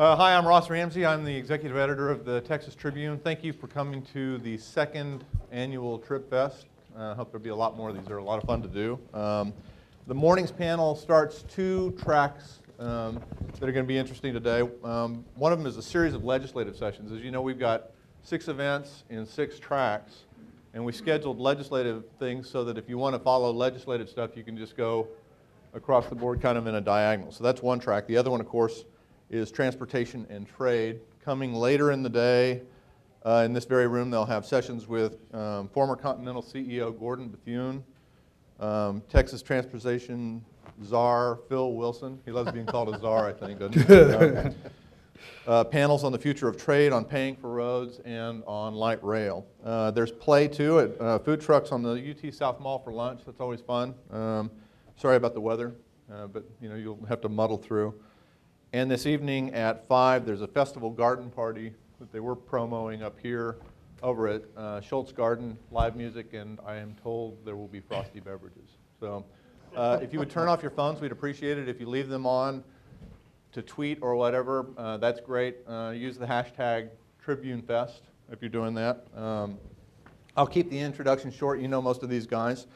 Uh, hi, I'm Ross Ramsey. I'm the executive editor of the Texas Tribune. Thank you for coming to the second annual Trib Fest. I uh, hope there'll be a lot more of these. They're a lot of fun to do. Um, the morning's panel starts two tracks um, that are going to be interesting today. Um, one of them is a series of legislative sessions. As you know, we've got six events in six tracks, and we scheduled legislative things so that if you want to follow legislative stuff, you can just go across the board kind of in a diagonal. So that's one track. The other one, of course, is transportation and trade. Coming later in the day, uh, in this very room, they'll have sessions with um, former Continental CEO Gordon Bethune, um, Texas Transportation czar Phil Wilson. He loves being called a czar, I think, doesn't he? Uh, panels on the future of trade, on paying for roads, and on light rail. Uh, there's play too at uh, food trucks on the UT South Mall for lunch. That's always fun. Um, sorry about the weather, uh, but you know you'll have to muddle through. And this evening at five, there's a festival garden party that they were promoting up here over at uh, Scholz Garten, live music, and I am told there will be frosty beverages. So uh, if you would turn off your phones, we'd appreciate it. If you leave them on to tweet or whatever, uh, that's great. Uh, use the hashtag TribuneFest if you're doing that. Um, I'll keep the introduction short. You know most of these guys,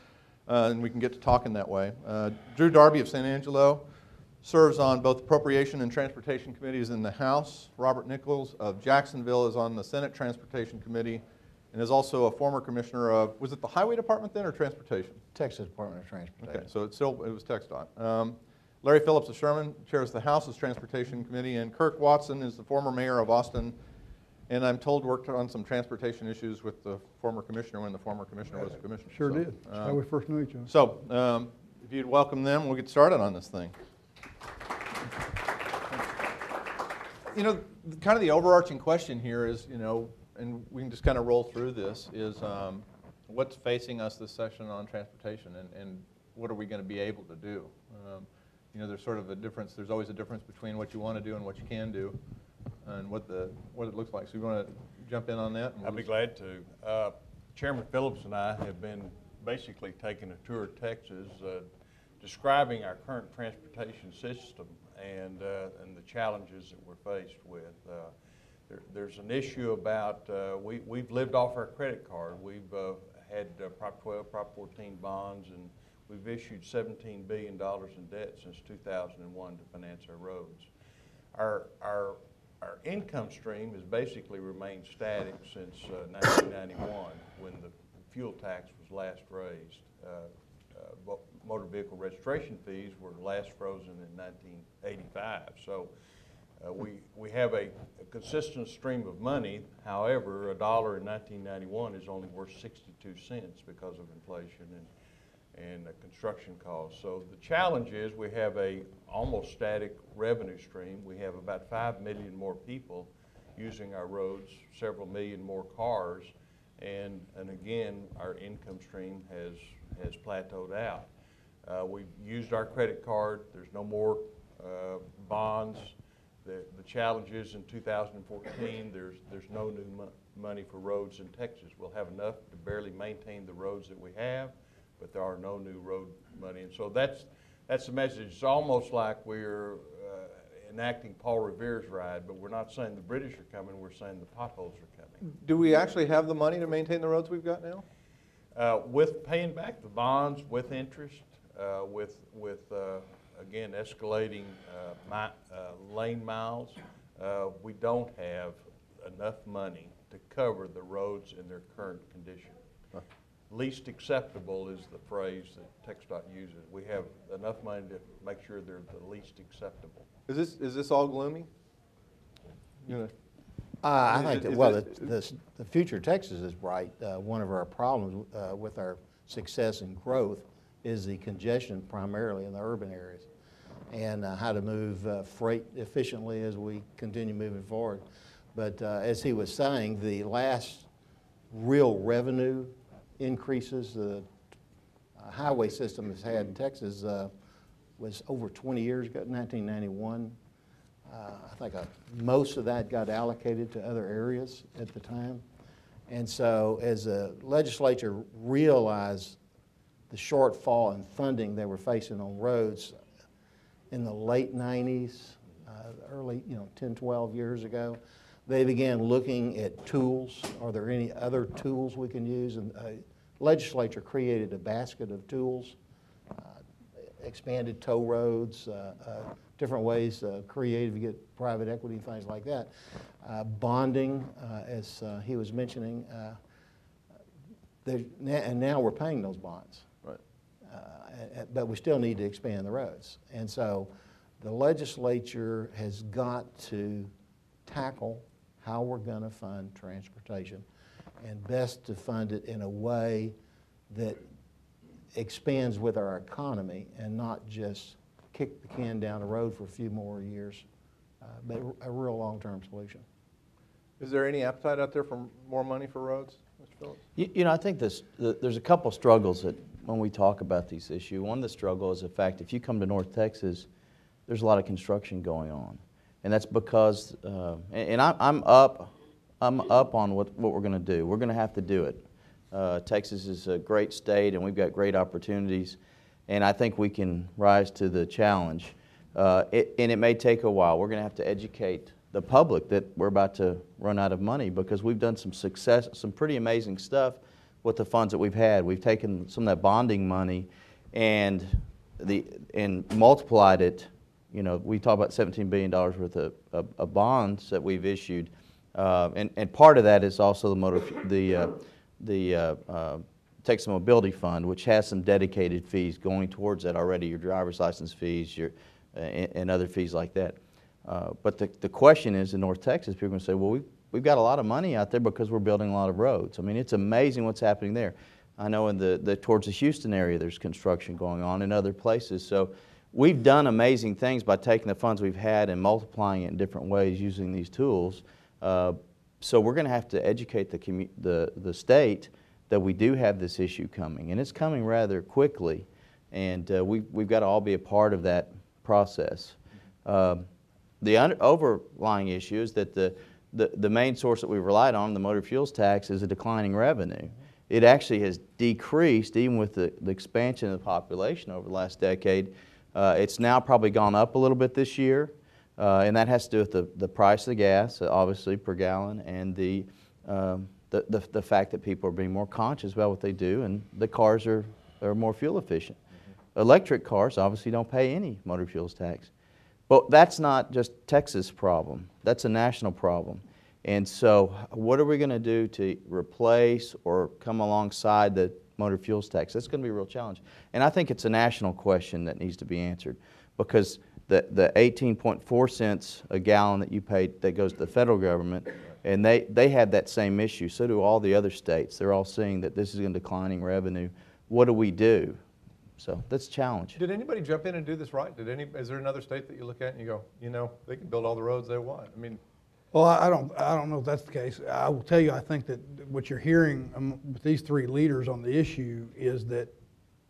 uh, and we can get to talking that way. Uh, Drew Darby of San Angelo serves on both Appropriation and Transportation Committees in the House. Robert Nichols of Jacksonville is on the Senate Transportation Committee and is also a former commissioner of, was it the Highway Department then or Transportation? Texas Department of Transportation. Okay, so it's still, it was TxDOT. Um, Larry Phillips of Sherman chairs the House's Transportation Committee, and Kirk Watson is the former mayor of Austin, and I'm told worked on some transportation issues with the former commissioner when the former commissioner was a commissioner. Sure So, did. That's how um, we first knew each other. So, um, if you'd welcome them, we'll get started on this thing. You know, kind of the overarching question here is, you know, and we can just kind of roll through this, is um, what's facing us this session on transportation and, and what are we going to be able to do? Um, you know, there's sort of a difference, there's always a difference between what you want to do and what you can do and what the, what it looks like. So you want to jump in on that? we'll I'd be glad to. Uh, Chairman Phillips and I have been basically taking a tour of Texas, uh, describing our current transportation system and, uh, and the challenges that we're faced with. Uh, there, there's an issue about, uh, we, we've lived off our credit card. We've uh, had uh, Prop 12, Prop 14 bonds, and we've issued $17 billion in debt since 2001 to finance our roads. Our, our, our income stream has basically remained static since uh, 1991, when the fuel tax was last raised. Uh, Motor vehicle registration fees were last frozen in 1985. So uh, we, we have a a consistent stream of money. However, a dollar in 1991 is only worth 62 cents because of inflation and, and uh, construction costs. So the challenge is we have a almost static revenue stream. We have about 5 million more people using our roads, several million more cars, and, and again, our income stream has, has plateaued out. Uh, we've used our credit card, there's no more uh, bonds. The, the challenge is in 2014, there's, there's no new mo- money for roads in Texas. We'll have enough to barely maintain the roads that we have, but there are no new road money. And so that's, that's the message. It's almost like we're uh, enacting Paul Revere's ride, but we're not saying the British are coming, we're saying the potholes are coming. Do we actually have the money to maintain the roads we've got now? Uh, With paying back the bonds, with interest, with, with, uh, again, escalating uh, mi- uh, lane miles, uh, we don't have enough money to cover the roads in their current condition. Least acceptable is the phrase that TxDOT uses. We have enough money to make sure they're the least acceptable. Is this, is this all gloomy? You know, Uh, I Is think it- that, is well, it- the, the, the future of Texas is bright. Uh, one of our problems, uh, with our success and growth is the congestion primarily in the urban areas. And, uh, how to move, uh, freight efficiently as we continue moving forward. But, uh, as he was saying, the last real revenue increases the highway system has had in Texas, uh, was over twenty years ago, nineteen ninety-one. Uh, I think uh, most of that got allocated to other areas at the time. And so as the legislature realized the shortfall in funding they were facing on roads in the late 90s, uh, early, you know, 10, 12 years ago. They began looking at tools. Are there any other tools we can use? And uh, legislature created a basket of tools, uh, expanded toll roads, uh, uh, different ways, uh, creative, to get private equity, and things like that. Uh, Bonding, as he was mentioning, and now we're paying those bonds. Right. Uh, a- a- But we still need to expand the roads. And so the legislature has got to tackle how we're going to fund transportation and best to fund it in a way that expands with our economy and not just kick the can down the road for a few more years, uh, but a real long-term solution. Is there any appetite out there for more money for roads, Mr. Phillips? You, you know, I think this, the, there's a couple struggles that when we talk about these issues. One of the struggles is the fact if you come to North Texas, there's a lot of construction going on, and that's because, uh, and, and I, I'm up, I'm up on what, what we're going to do. We're going to have to do it. Uh, Texas is a great state, and we've got great opportunities, and I think we can rise to the challenge. Uh, it, and it may take a while. We're going to have to educate the public that we're about to run out of money because we've done some success, some pretty amazing stuff with the funds that we've had. We've taken some of that bonding money and the and multiplied it. You know, we talk about 17 billion dollars worth of, of, of bonds that we've issued, uh, and and part of that is also the motor the uh, the uh, uh, Texas Mobility Fund, which has some dedicated fees going towards that already. Your driver's license fees, your and, and other fees like that. Uh, but the, the question is in North Texas, people are going to say, well, we've, we've got a lot of money out there because we're building a lot of roads. I mean, it's amazing what's happening there. I know in the, the towards the Houston area, there's construction going on in other places. So we've done amazing things by taking the funds we've had and multiplying it in different ways using these tools. Uh, so we're going to have to educate the, the, the state that we do have this issue coming, and it's coming rather quickly, and uh, we, we've got to all be a part of that process. Um, the under, overlying issue is that the, the, the main source that we relied on, the motor fuels tax, is a declining revenue. It actually has decreased, even with the, the expansion of the population over the last decade. Uh, it's now probably gone up a little bit this year, uh, and that has to do with the, the price of the gas, obviously, per gallon, and the, um, the, the, the fact that people are being more conscious about what they do, and the cars are, are more fuel efficient. Electric cars obviously don't pay any motor fuels tax. But that's not just Texas problem. That's a national problem. And so what are we going to do to replace or come alongside the motor fuels tax? That's going to be a real challenge. And I think it's a national question that needs to be answered because the, the 18.4 cents a gallon that you pay that goes to the federal government, and they, they have that same issue. So do all the other states. They're all seeing that this is a declining revenue. What do we do? So that's a challenge. Did anybody jump in and do this right? Did any, is there another state that you look at and you go, you know, they can build all the roads they want? I mean, Well, I I don't, I don't know if that's the case. I will tell you, I think that what you're hearing um, with these three leaders on the issue is that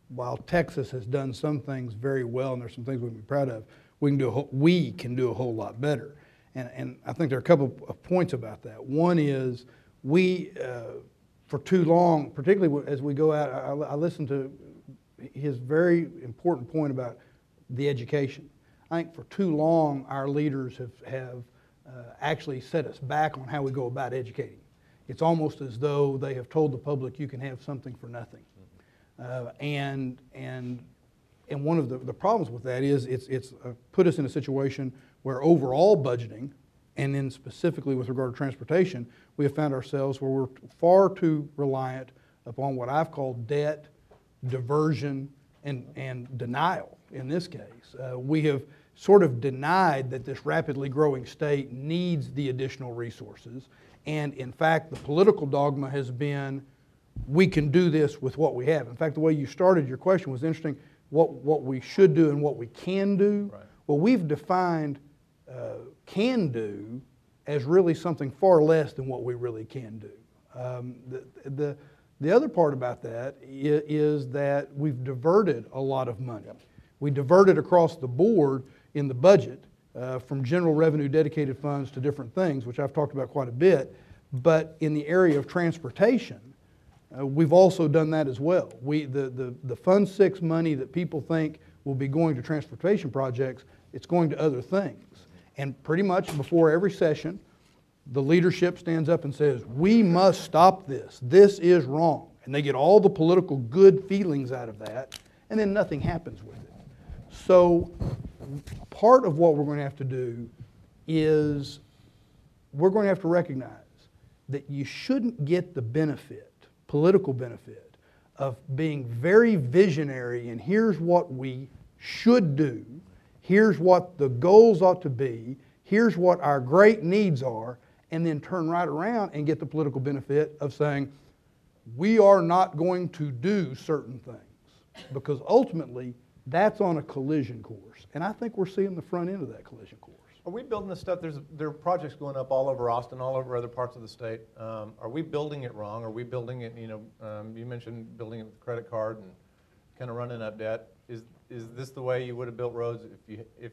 while Texas has done some things very well, and there's some things we can be proud of, we can do a whole, we can do a whole lot better. And, and I think there are a couple of points about that. One is we, uh, for too long, particularly as we go out, I, I listened to his very important point about the education. I think for too long, our leaders have, have uh, actually set us back on how we go about educating. It's almost as though they have told the public you can have something for nothing. Uh, and, and, and one of the, the problems with that is it's, it's uh, put us in a situation where overall budgeting, and then specifically with regard to transportation, we have found ourselves where we're far too reliant upon what I've called debt, diversion, and, and denial in this case. Uh, we have sort of denied that this rapidly growing state needs the additional resources. And in fact, the political dogma has been we can do this with what we have. In fact, the way you started your question was interesting what, what we should do and what we can do. Right. Well, we've defined uh, can do as really something far less than what we really can do. Um, the, the, the other part about that is that we've diverted a lot of money. We diverted across the board in the budget uh, from general revenue dedicated funds to different things, which I've talked about quite a bit. But in the area of transportation, uh, we've also done that as well. We, the, the, the Fund Six money that people think will be going to transportation projects, it's going to other things. And pretty much before every session, the leadership stands up and says, We must stop this. This is wrong. And they get all the political good feelings out of that, and then nothing happens with it. So, part of what we're going to have to do is we're going to have to recognize that you shouldn't get the benefit, political benefit, of being very visionary and here's what we should do, here's what the goals ought to be, here's what our great needs are, and then turn right around and get the political benefit of saying, we are not going to do certain things. Because ultimately, that's on a collision course. And I think we're seeing the front end of that collision course. Are we building this stuff, there's, there are projects going up all over Austin, all over other parts of the state. Um, Are we building it wrong? Are we building it, you know, um, you mentioned building it with credit card and kind of running up debt. Is, is this the way you would have built roads if you, if,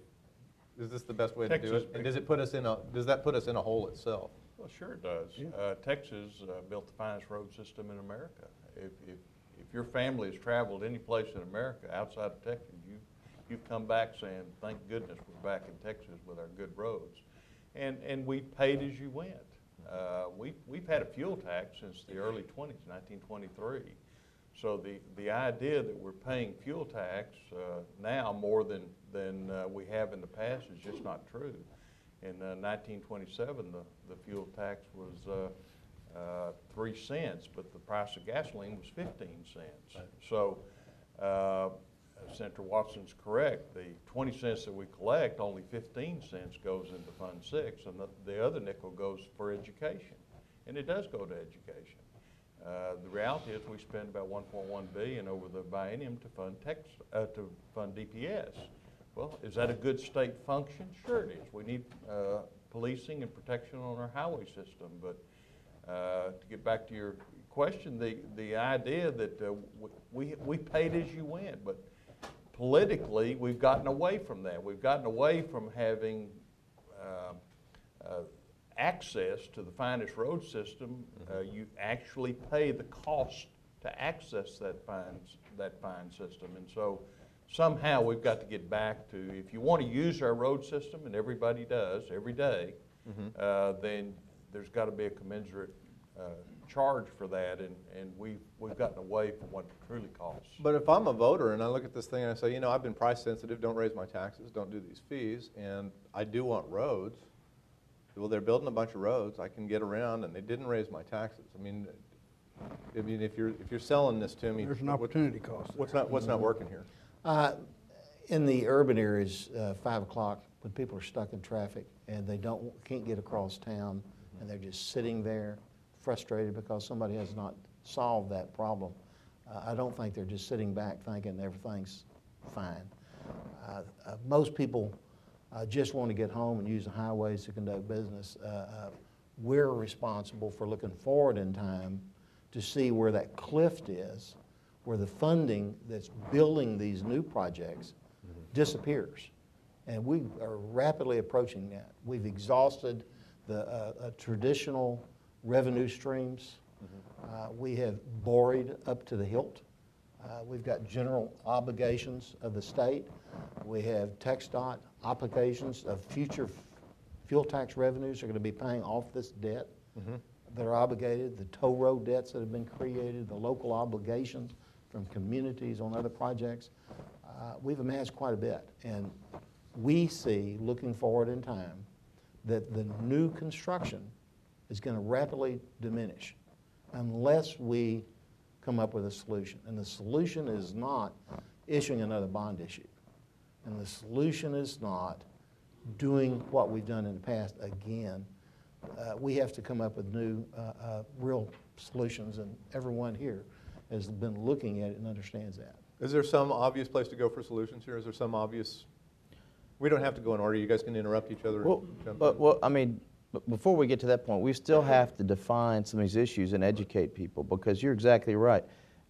is this the best way to do Texas- it? And does it put us in a, does that put us in a hole itself? Well, sure it does. Uh, Texas uh, built the finest road system in America. If, if, if your family has traveled any place in America outside of Texas, you, you've come back saying, thank goodness we're back in Texas with our good roads. And, and we paid as you went. Uh, we, we've had a fuel tax since the early twenties, nineteen twenty-three. So the, the idea that we're paying fuel tax uh, now more than, than uh, we have in the past is just not true. In uh, 1927, the, the fuel tax was uh, uh, three cents, but the price of gasoline was 15 cents. So uh, Senator Watson's correct. The 20 cents that we collect, only 15 cents goes into Fund Six, and the, the other nickel goes for education. And it does go to education. Uh, The reality is, we spend about 1.1 billion over the biennium to fund tex, uh, to fund DPS. Well, is that a good state function? Sure it is. We need uh, policing and protection on our highway system, but uh, to get back to your question, the, the idea that uh, we, we paid as you went, but politically, we've gotten away from that. We've gotten away from having um, uh, access to the finest road system. Uh, You actually pay the cost to access that fine, that fine system. And so somehow we've got to get back to, if you want to use our road system, and everybody does, every day, uh, then there's got to be a commensurate uh, charge for that, and, and we've, we've gotten away from what it truly costs. But if I'm a voter and I look at this thing and I say, you know, I've been price sensitive, don't raise my taxes, don't do these fees, and I do want roads, well, they're building a bunch of roads, I can get around, and they didn't raise my taxes. I mean, I mean, if you're, if you're selling this to me. There's an what- opportunity cost. What's not, what's not working here? Uh, In the urban areas, uh, five o'clock, when people are stuck in traffic and they don't, can't get across town, and they're just sitting there frustrated because somebody has not solved that problem, uh, I don't think they're just sitting back thinking everything's fine. Uh, uh, Most people uh, just want to get home and use the highways to conduct business. We're responsible for looking forward in time to see where that cliff is, where the funding that's building these new projects disappears. And we are rapidly approaching that. We've exhausted the uh, uh, traditional revenue streams. Uh, We have borrowed up to the hilt. Uh, We've got general obligations of the state. We have TXDOT obligations of future fuel tax revenues are going to be paying off this debt that are obligated, the toll road debts that have been created, the local obligations from communities on other projects. Uh, We've amassed quite a bit. And we see, looking forward in time, that the new construction is going to rapidly diminish unless we come up with a solution. And the solution is not issuing another bond issue. And the solution is not doing what we've done in the past again. Uh, We have to come up with new, uh, uh, real solutions, and everyone here has been looking at it and understands that. Is there some obvious place to go for solutions here? Is there some obvious, we don't have to go in order, you guys can interrupt each other. Well, but, well, I mean, but before we get to that point, we still have to define some of these issues and educate people, because you're exactly right.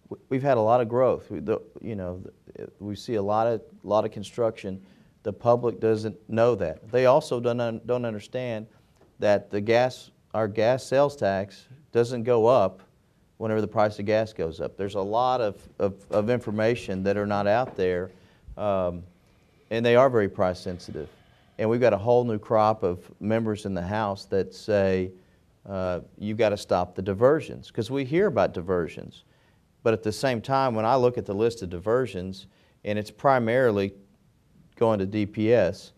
We- We've had a lot of growth, We- the- you know, the- we see a lot of, lot of construction. The public doesn't know that. They also don't, un- don't understand that the gas, our gas sales tax doesn't go up whenever the price of gas goes up. There's a lot of, of, of information that are not out there, um, and they are very price sensitive. And we've got a whole new crop of members in the House that say, uh, you've got to stop the diversions, because we hear about diversions. But at the same time, when I look at the list of diversions, and it's primarily going to DPS,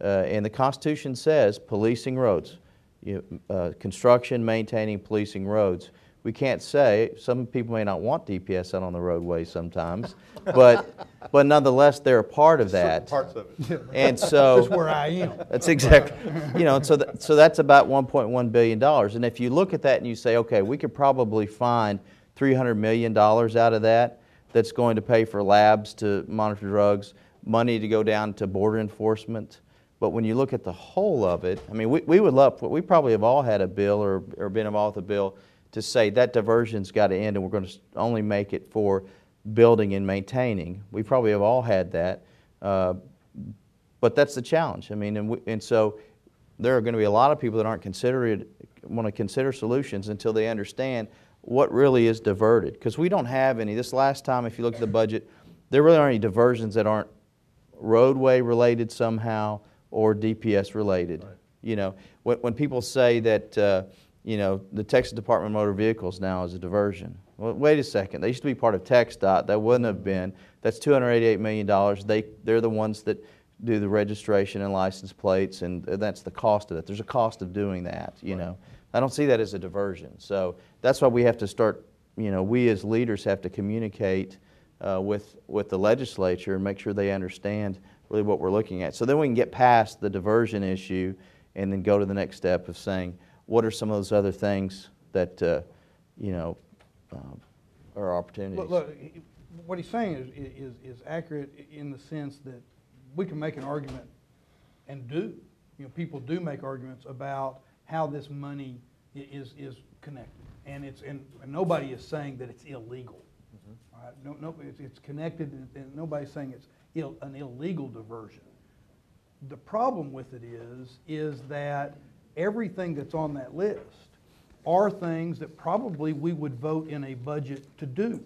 uh, and the Constitution says policing roads, you, uh, construction, maintaining, policing roads. We can't say, some people may not want DPS out on the roadway sometimes, but, but nonetheless, they're a part of that. Parts of it. And so. That's where I am. That's exactly, you know, so, that, so that's about $1.1 billion. And if you look at that and you say, okay, we could probably find $300 million out of that that's going to pay for labs to monitor drugs, money to go down to border enforcement. But when you look at the whole of it, I mean, we, we would love, we probably have all had a bill or, or been involved with a bill to say that diversion's got to end and we're going to only make it for building and maintaining. We probably have all had that. Uh, but that's the challenge. I mean, and, we, and so there are going to be a lot of people that aren't consider want to consider solutions until they understand what really is diverted. Because we don't have any. This last time, if you look at the budget, there really aren't any diversions that aren't roadway related somehow or DPS related. You know, when, when people say that, uh, you know, the Texas Department of Motor Vehicles now is a diversion. Well, wait a second. They used to be part of TxDOT. That wouldn't have been. That's $288 million. They, they're the ones that do the registration and license plates, and that's the cost of it. There's a cost of doing that, you know. I don't see that as a diversion. So that's why we have to start, you know, we as leaders have to communicate uh, with, with the legislature and make sure they understand really what we're looking at. So then we can get past the diversion issue and then go to the next step of saying, what are some of those other things that, uh, you know, um, are opportunities? Look, look, what he's saying is, is, is accurate in the sense that we can make an argument and do. You know, people do make arguments about how this money is, is connected. And it's, and, and nobody is saying that it's illegal. All right, no, no, it's, it's connected and, and nobody's saying it's ill, an illegal diversion. The problem with it is, is that everything that's on that list are things that probably we would vote in a budget to do.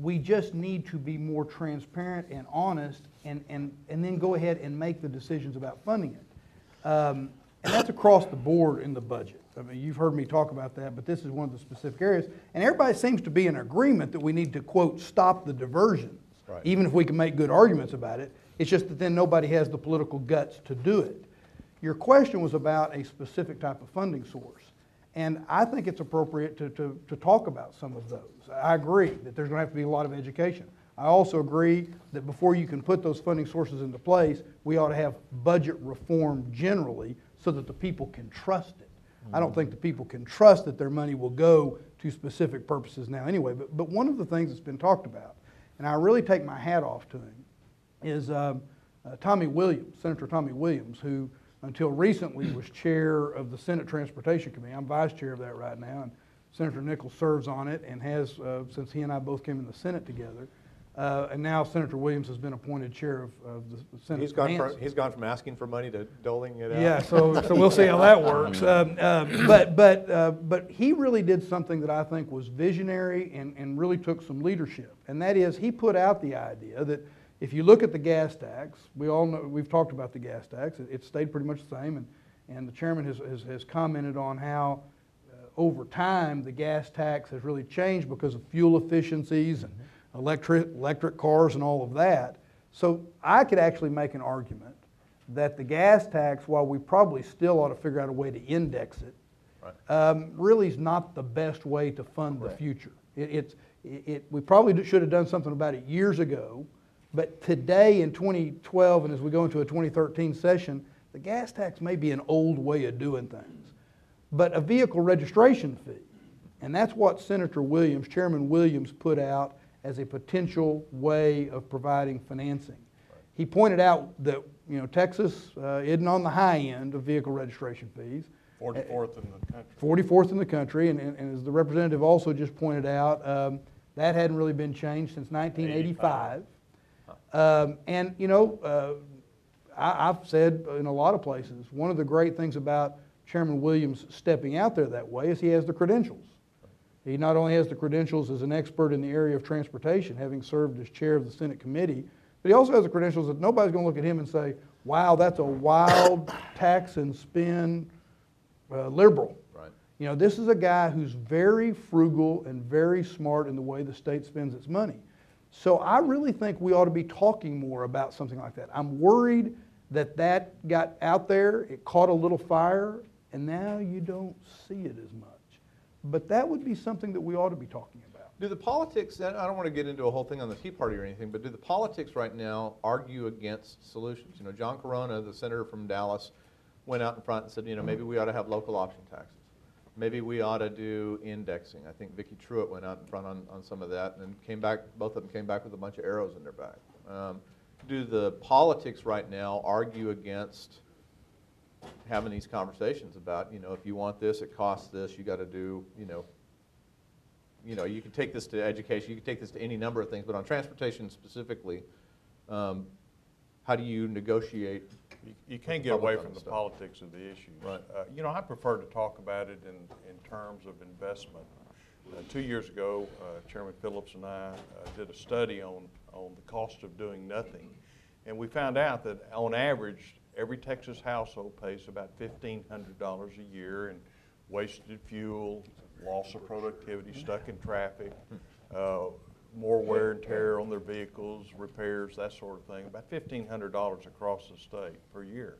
We just need to be more transparent and honest and, and, and then go ahead and make the decisions about funding it. Um, and that's across the board in the budget. I mean, you've heard me talk about that, but this is one of the specific areas. And everybody seems to be in agreement that we need to, quote, stop the diversions. Right. Even if we can make good arguments about it. It's just that then nobody has the political guts to do it. Your question was about a specific type of funding source. And I think it's appropriate to, to, to talk about some of those. I agree that there's going to have to be a lot of education. I also agree that before you can put those funding sources into place, we ought to have budget reform generally so that the people can trust it. I don't think the people can trust that their money will go to specific purposes now anyway. But, but one of the things that's been talked about, and I really take my hat off to him, is um, uh, Tommy Williams, Senator Tommy Williams, who until recently was chair of the Senate Transportation Committee. I'm vice chair of that right now, and Senator Nichols serves on it and has uh, since he and I both came in the Senate together. Uh, and now Senator Williams has been appointed chair of, of the Senate He's gone from, he's gone from asking for money to doling it out. Yeah, so, so we'll see how that works. Um, uh, But, but, uh, but he really did something that I think was visionary and, and really took some leadership. And that is, he put out the idea that if you look at the gas tax, we all know, we've talked about the gas tax, it, it stayed pretty much the same. And, and the chairman has, has, has commented on how uh, over time, the gas tax has really changed because of fuel efficiencies and electric, electric cars and all of that. So I could actually make an argument that the gas tax, while we probably still ought to figure out a way to index it, um, really is not the best way to fund the future. It, it's, it, it- we probably should have done something about it years ago, but today in 2012 and as we go into a 2013 session, the gas tax may be an old way of doing things. But a vehicle registration fee, and that's what Senator Williams, Chairman Williams, put out as a potential way of providing financing. He pointed out that, you know, Texas uh, isn't on the high end of vehicle registration fees. 44th in the country. 44th in the country, and, and, and as the representative also just pointed out, um, that hadn't really been changed since 1985. Um, and, you know, uh, I, I've said in a lot of places, one of the great things about Chairman Williams stepping out there that way is he has the credentials. He not only has the credentials as an expert in the area of transportation, having served as chair of the Senate committee, but he also has the credentials that nobody's going to look at him and say, wow, that's a wild tax and spend uh, liberal. Right. You know, this is a guy who's very frugal and very smart in the way the state spends its money. So I really think we ought to be talking more about something like that. I'm worried that that got out there, it caught a little fire, and now you don't see it as much. But that would be something that we ought to be talking about. Do the politics, I don't want to get into a whole thing on the Tea Party or anything, but do the politics right now argue against solutions? You know, John Carona, the senator from Dallas, went out in front and said, you know, maybe we ought to have local option taxes. Maybe we ought to do indexing. I think Vicki Truitt went out in front on, on some of that and came back, both of them came back with a bunch of arrows in their back. Um, do the politics right now argue against having these conversations about, you know, if you want this, it costs this, you got to do, you know, you know, you can take this to education, you can take this to any number of things, but on transportation specifically, um, how do you negotiate? You- You can't get away from the stuff. politics of the issue. Right. Uh, You know, I prefer to talk about it in, in terms of investment. Uh, Two years ago, uh, Chairman Phillips and I uh, did a study on, on the cost of doing nothing. And we found out that on average, every Texas household pays about fifteen hundred dollars a year in wasted fuel, loss of productivity, stuck in traffic, uh, more wear and tear on their vehicles, repairs, that sort of thing, about fifteen hundred dollars across the state per year.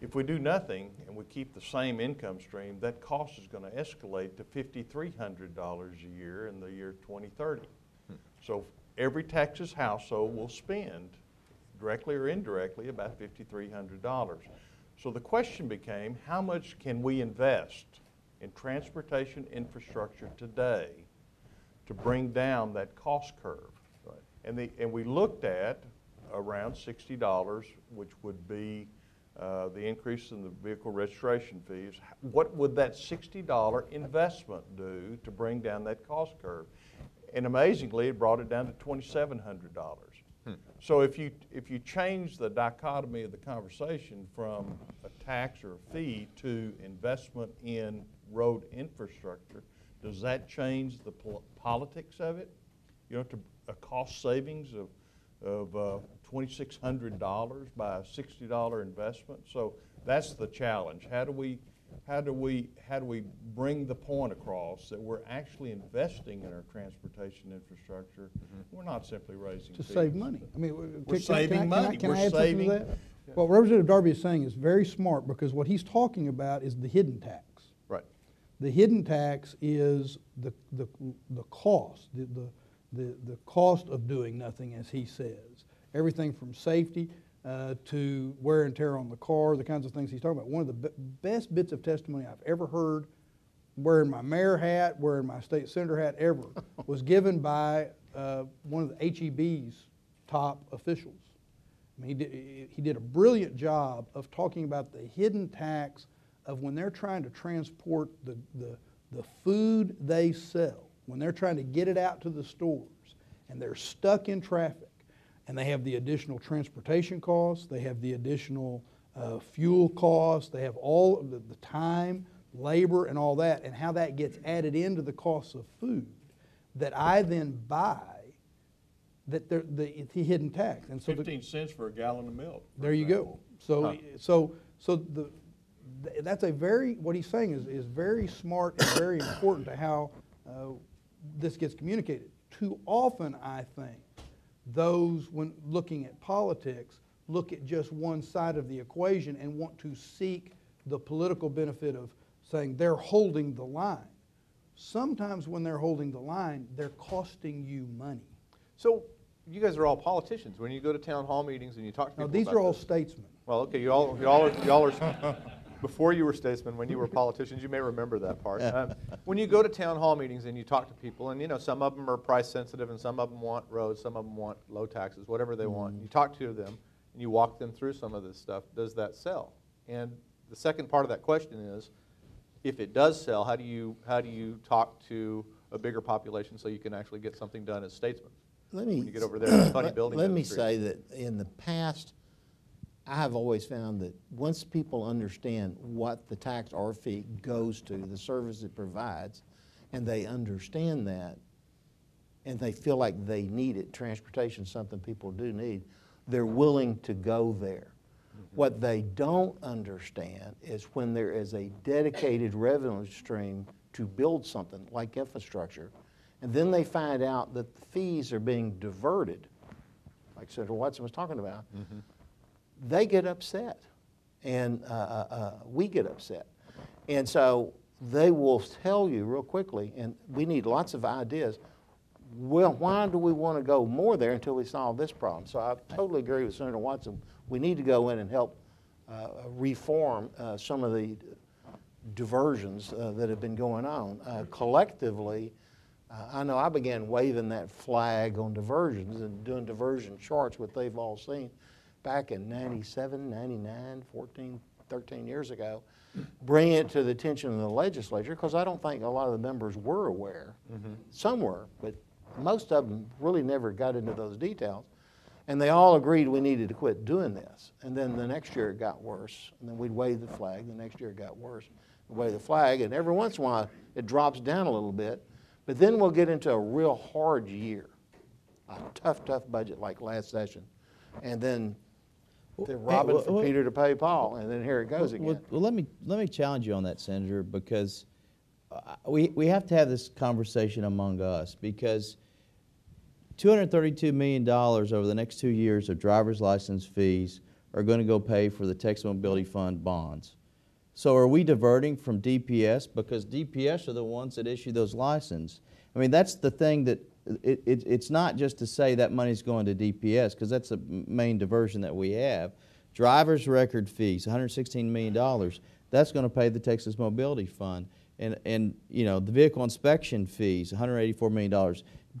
If we do nothing and we keep the same income stream, that cost is escalate to fifty-three hundred dollars a year in the year twenty thirty. Hmm. So every Texas household will spend, directly or indirectly, about fifty-three hundred dollars. So the question became, how much can we invest in transportation infrastructure today to bring down that cost curve? Right. And the, and we looked at around sixty dollars, which would be, uh, the increase in the vehicle registration fees. What would that sixty dollar investment do to bring down that cost curve? And amazingly, it brought it down to twenty-seven hundred dollars. So if you, if you change the dichotomy of the conversation from a tax or a fee to investment in road infrastructure, does that change the pol- politics of it? You know, to a cost savings of, of uh, twenty-six hundred dollars by a sixty dollar investment. So that's the challenge. How do we, how do we, how do we bring the point across that we're actually investing in our transportation infrastructure? We're not simply raising To fees. save money. I mean, w- We're can- can I- saving can I- can I- money. Can We're I add something to saving- that? What Representative Darby is saying is very smart because what he's talking about is the hidden tax. The hidden tax is the, the, the cost, the, the, the, the cost of doing nothing, as he says. Everything from safety uh, to wear and tear on the car, the kinds of things he's talking about. One of the be- best bits of testimony I've ever heard, wearing my mayor hat, wearing my state senator hat ever, was given by uh, one of the HEB's top officials. I mean, he did, he did a brilliant job of talking about the hidden tax of when they're trying to transport the, the, the food they sell, when they're trying to get it out to the stores, and they're stuck in traffic, and they have the additional transportation costs, they have the additional uh, fuel costs, they have all of the, the time, labor, and all that, and how that gets added into the cost of food that I then buy that they're, the, the hidden tax. And so the, Fifteen cents for a gallon of milk. for there you example. go. So, so, so the, th- that's a very, what he's saying is, is very smart and very important to how uh, this gets communicated. Too often, I think, those, when looking at politics, look at just one side of the equation and want to seek the political benefit of saying they're holding the line. Sometimes when they're holding the line, they're costing you money. So you guys are all politicians. When you go to town hall meetings and you talk to Now, people these about are all this- statesmen. Well, okay, you all, you all, are- y'all are, before you were statesmen, when you were politicians, you may remember that part. Um, When you go to town hall meetings and you talk to people, and you know, some of them are price sensitive and some of them want roads, some of them want low taxes, whatever they want. You talk to them and you walk them through some of this stuff, does that sell? And the second part of that question is, if it does sell, how do you, how do you talk to a bigger population so you can actually get something done as statesmen? Let me. When you get over there funny building Let me say that in the past, I have always found that once people understand what the tax or fee goes to, the service it provides, and they understand that, and they feel like they need it, transportation is something people do need, they're willing to go there. Mm-hmm. What they don't understand is when there is a dedicated revenue stream to build something like infrastructure, and then they find out that the fees are being diverted, like Senator Watson was talking about, mm-hmm. They get upset. And uh, uh, uh, we get upset. And so they will tell you real quickly, and we need lots of ideas. Well, why do we want to go more there until we solve this problem? So I totally agree with Senator Watson. We need to go in and help uh, reform uh, some of the diversions uh, that have been going on. Collectively, I know I began waving that flag on diversions and doing diversion charts, what they've all seen, back in 97, 99, 14, 13 years ago, bringing it to the attention of the legislature, because I don't think a lot of the members were aware. Mm-hmm. Some were, but most of them really never got into those details. And they all agreed we needed to quit doing this. And then the next year it got worse. And then we'd wave the flag. The next year it got worse. We'd wave the flag. And every once in a while it drops down a little bit. But then we'll get into a real hard year, a tough, tough budget like last session. And then they're robbing well, from well- Peter to pay Paul. And then here it goes Well, again. well, let me, let me challenge you on that, Senator, because uh, we, we have to have this conversation among us, because $232 million over the next two years of driver's license fees are going to go pay for the Texas Mobility Fund bonds. So are we diverting from DPS? Because DPS are the ones that issue those licenses. I mean, that's the thing that, it, it, it's not just to say that money's going to DPS, because that's the main diversion that we have. Driver's record fees, $116 million, that's going to pay the Texas Mobility Fund. And, and, you know, the vehicle inspection fees, $184 million.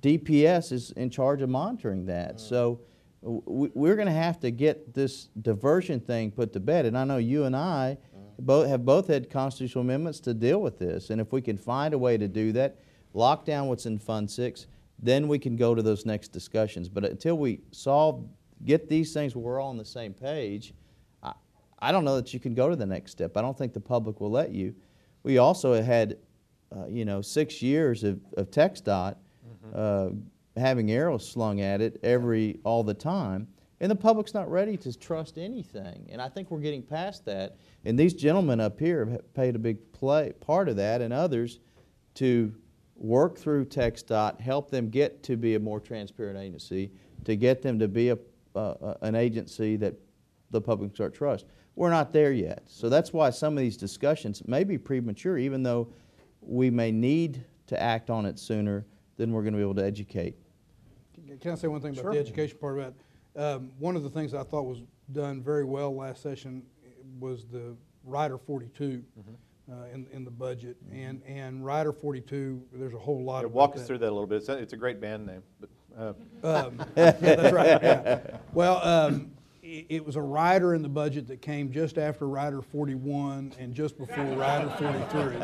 DPS is in charge of monitoring that. Mm. So w- w- we're going to have to get this diversion thing put to bed. And I know you and I mm. both have both had constitutional amendments to deal with this. And if we can find a way to do that, lock down what's in Fund Six, then we can go to those next discussions. But until we solve, get these things where we're all on the same page, I, I don't know that you can go to the next step. I don't think the public will let you. We also had, uh, you know, six years of, of TxDOT uh, having arrows slung at it every all the time, and the public's not ready to trust anything. And I think we're getting past that. And these gentlemen up here have paid a big play, part of that, and others to work through TxDOT, help them get to be a more transparent agency, to get them to be a, uh, an agency that the public can start trust. We're not there yet. So that's why some of these discussions may be premature, even though we may need to act on it sooner than we're going to be able to educate. Can I say one thing about the education part of that? Um, one of the things I thought was done very well last session was the Rider 42 uh, in, in the budget. And, and Rider 42, there's a whole lot Yeah, of. Walk us through that a little bit. It's a, it's a great band name, but, uh, Um, yeah, that's right, yeah. Well, um, it, it was a rider in the budget that came just after Rider 41 and just before Rider 43.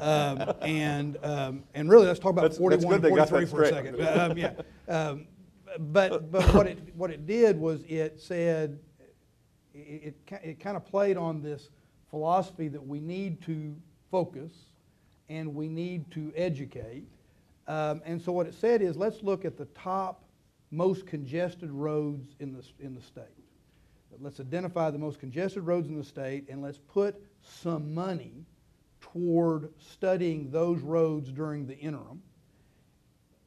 Um, and, um, and really, let's talk about That's- that's 41 and good they got 43 that for a straight. second. Um, yeah. Um, but, but what it, what it did was it said, it, it, ki- it kind of played on this philosophy that we need to focus and we need to educate. Um, and so what it said is, let's look at the top most congested roads in the, in the state. Let's identify the most congested roads in the state and let's put some money toward studying those roads during the interim.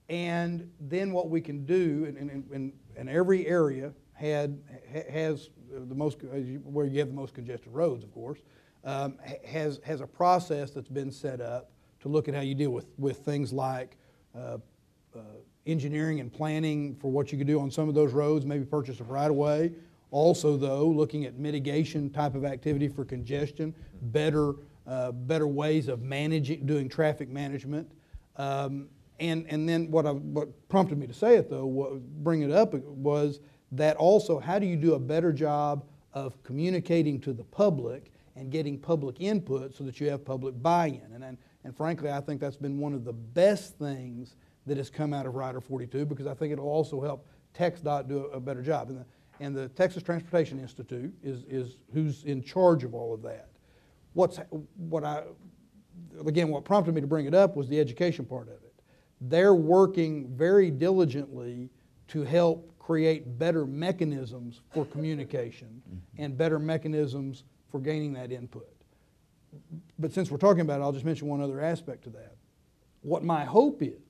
And then what we can do, and, and, and, and every area had, ha- has the most, where you have the most congested roads, of course, um, has, has a process that's been set up to look at how you deal with, with things like uh, uh, engineering and planning for what you could do on some of those roads, maybe purchase of right-of-way. Also, though, looking at mitigation type of activity for congestion, better, uh, better ways of managing, doing traffic management. Um, and, and then what, I, what prompted me to say it, though, what, bring it up, was that also, how do you do a better job of communicating to the public and getting public input so that you have public buy-in? And, and, and frankly, I think that's been one of the best things that has come out of Rider 42 because I think it'll also help TxDOT do a, better job. And the, and the Texas Transportation Institute is, is who's in charge of all of that. What's, what I, again, what prompted me to bring it up was the education part of it. They're working very diligently to help create better mechanisms for communication and better mechanisms for gaining that input. But since we're talking about it, I'll just mention one other aspect to that. What my hope is,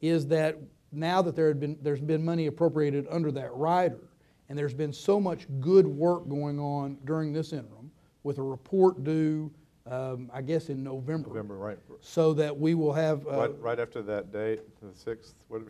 is that now that there had been, there's been money appropriated under that rider, and there's been so much good work going on during this interim, with a report due, um, I guess, in November. November, right. So that we will have. uh, Right, right after that date, the sixth, what?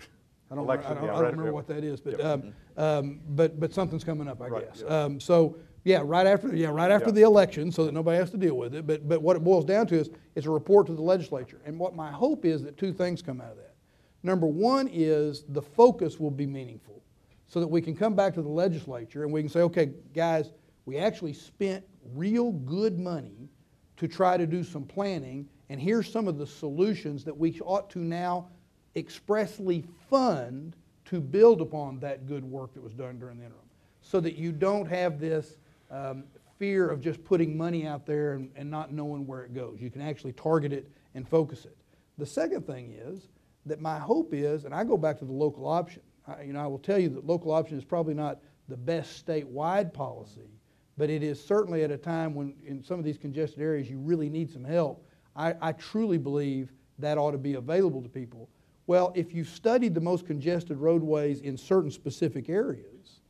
I don't, I election, don't, yeah, I don't after- remember what that is, but, um, um, but, but something's coming up, I Right, guess. yeah. Um, so, yeah, right after, yeah, right after the election, so that nobody has to deal with it. But, but what it boils down to is, it's a report to the legislature. And what my hope is that two things come out of that. Number one is the focus will be meaningful, so that we can come back to the legislature and we can say, okay, guys, we actually spent real good money to try to do some planning, and here's some of the solutions that we ought to now expressly fund to build upon that good work that was done during the interim. So that you don't have this um, fear of just putting money out there and, and not knowing where it goes. You can actually target it and focus it. The second thing is that my hope is, and I go back to the local option. I, you know, I will tell you that local option is probably not the best statewide policy, but it is certainly at a time when in some of these congested areas you really need some help. I, I truly believe that ought to be available to people. Well, if you've studied the most congested roadways in certain specific areas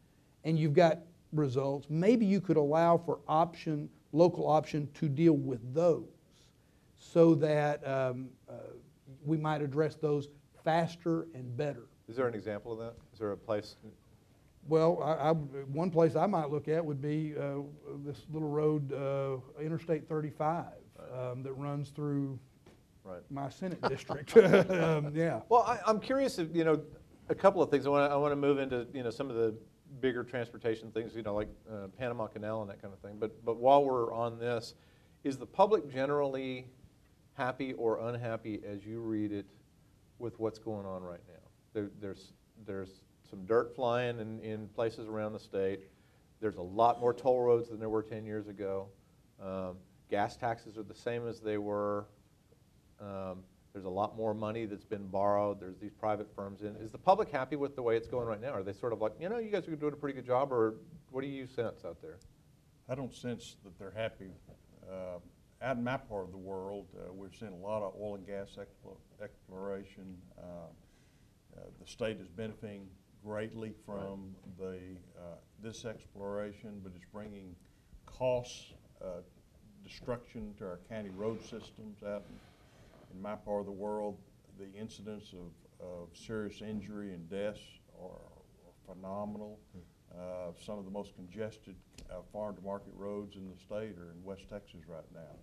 and you've got results, maybe you could allow for option, local option to deal with those so that um, uh, we might address those faster and better. Is there an example of that? Is there a place? Well, I, I, one place I might look at would be uh, this little road, uh, Interstate 35, um, that runs through Right. my Senate district. um, yeah. Well, I, I'm curious if, you know, a couple of things. I want to, I want to move into, you know, some of the bigger transportation things, you know, like uh, Panama Canal and that kind of thing. But, but while we're on this, is the public generally happy or unhappy as you read it with what's going on right now? There, there's, there's some dirt flying in, in places around the state. There's a lot more toll roads than there were 10 years ago. Um, gas taxes are the same as they were. Um, There's a lot more money that's been borrowed. There's these private firms in. Is the public happy with the way it's going right now? Are they sort of like, you know, you guys are doing a pretty good job, or what do you sense out there? I don't sense that they're happy. Uh, Out in my part of the world, uh, we're seeing a lot of oil and gas explo- exploration. Uh, uh, The state is benefiting greatly from the, uh, this exploration, but it's bringing costs, uh, destruction to our county road systems out in, in my part of the world. The incidence of, of serious injury and deaths are are phenomenal. Uh, Some of the most congested uh, farm-to-market roads in the state are in West Texas right now.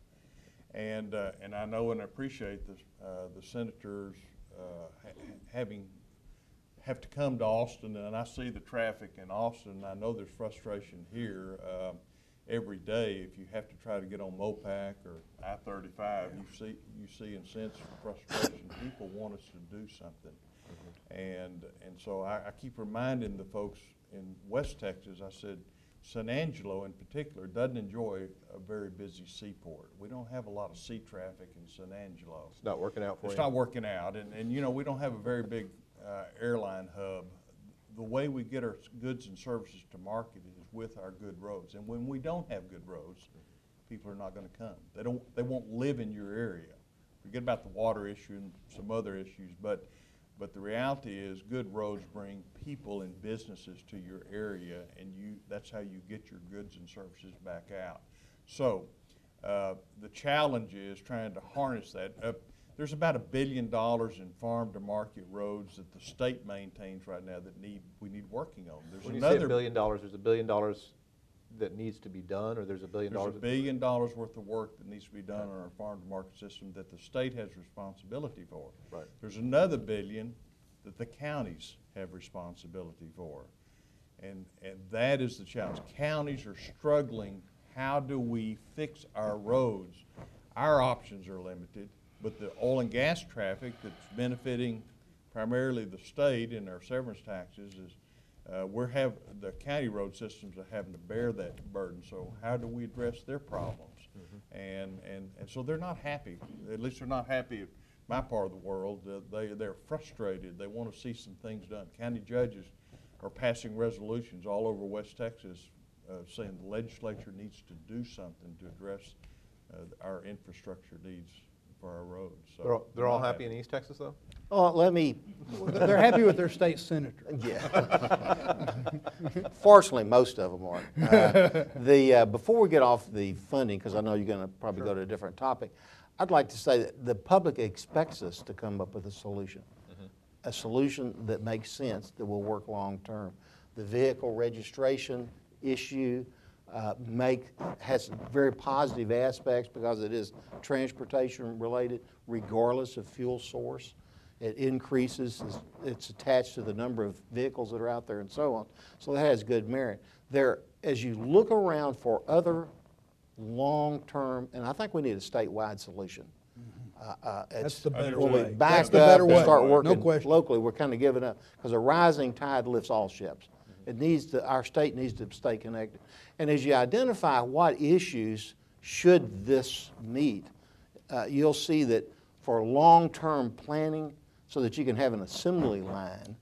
And, uh, and I know and appreciate the, uh, the senators uh, ha- having, have to come to Austin, and I see the traffic in Austin, I know there's frustration here uh, every day. If you have to try to get on MOPAC or I-35, you see, you see and sense frustration. People want us to do something. And, and so I, I keep reminding the folks in West Texas, I said, San Angelo in particular doesn't enjoy a very busy seaport. We don't have a lot of sea traffic in San Angelo. It's not working out for you? It's not working out, and, and you know, we don't have a very big uh, airline hub. The way we get our goods and services to market is with our good roads, and when we don't have good roads, people are not gonna come. They don't, they won't live in your area. Forget about the water issue and some other issues, but, but the reality is, good roads bring people and businesses to your area, and you, that's how you get your goods and services back out. So, uh, the challenge is trying to harness that. Uh, There's about a billion dollars in farm-to-market roads that the state maintains right now that need, we need working on. There's When you say a another billion dollars, there's a billion dollars that needs to be done, or there's a billion There's a dollars? billion dollars worth of work that needs to be done on our farm-to-market system that the state has responsibility for. Right. There's another billion that the counties have responsibility for. And, and that is the challenge. Counties are struggling, how do we fix our roads? Our options are limited, but the oil and gas traffic that's benefiting primarily the state in our severance taxes is, uh, we're have, the county road systems are having to bear that burden, so how do we address their problems? And, and, and so they're not happy, at least they're not happy in my part of the world, Uh, they, they're frustrated, they wanna see some things done. County judges are passing resolutions all over West Texas uh, saying the legislature needs to do something to address uh, our infrastructure needs for our roads. So They're all, they're all not happy in East Texas, though? Oh, let me, They're happy with their state senator. yeah. Fortunately, most of them are. Uh, The, uh, before we get off the funding, because I know you're going to probably go to a different topic, I'd like to say that the public expects us to come up with a solution. A solution that makes sense, that will work long-term. The vehicle registration issue uh, make, has very positive aspects because it is transportation-related regardless of fuel source. It increases, it's- it's attached to the number of vehicles that are out there and so on. So that has good merit. There, as you look around for other long-term, and I think we need a statewide solution. Uh, uh, Mm-hmm. That's the better when we way. back That's the up better and way. start No working question. locally, we're kind of giving up, because a rising tide lifts all ships. It needs to, our state needs to stay connected. And as you identify what issues should this meet, uh, you'll see that for long-term planning, so that you can have an assembly line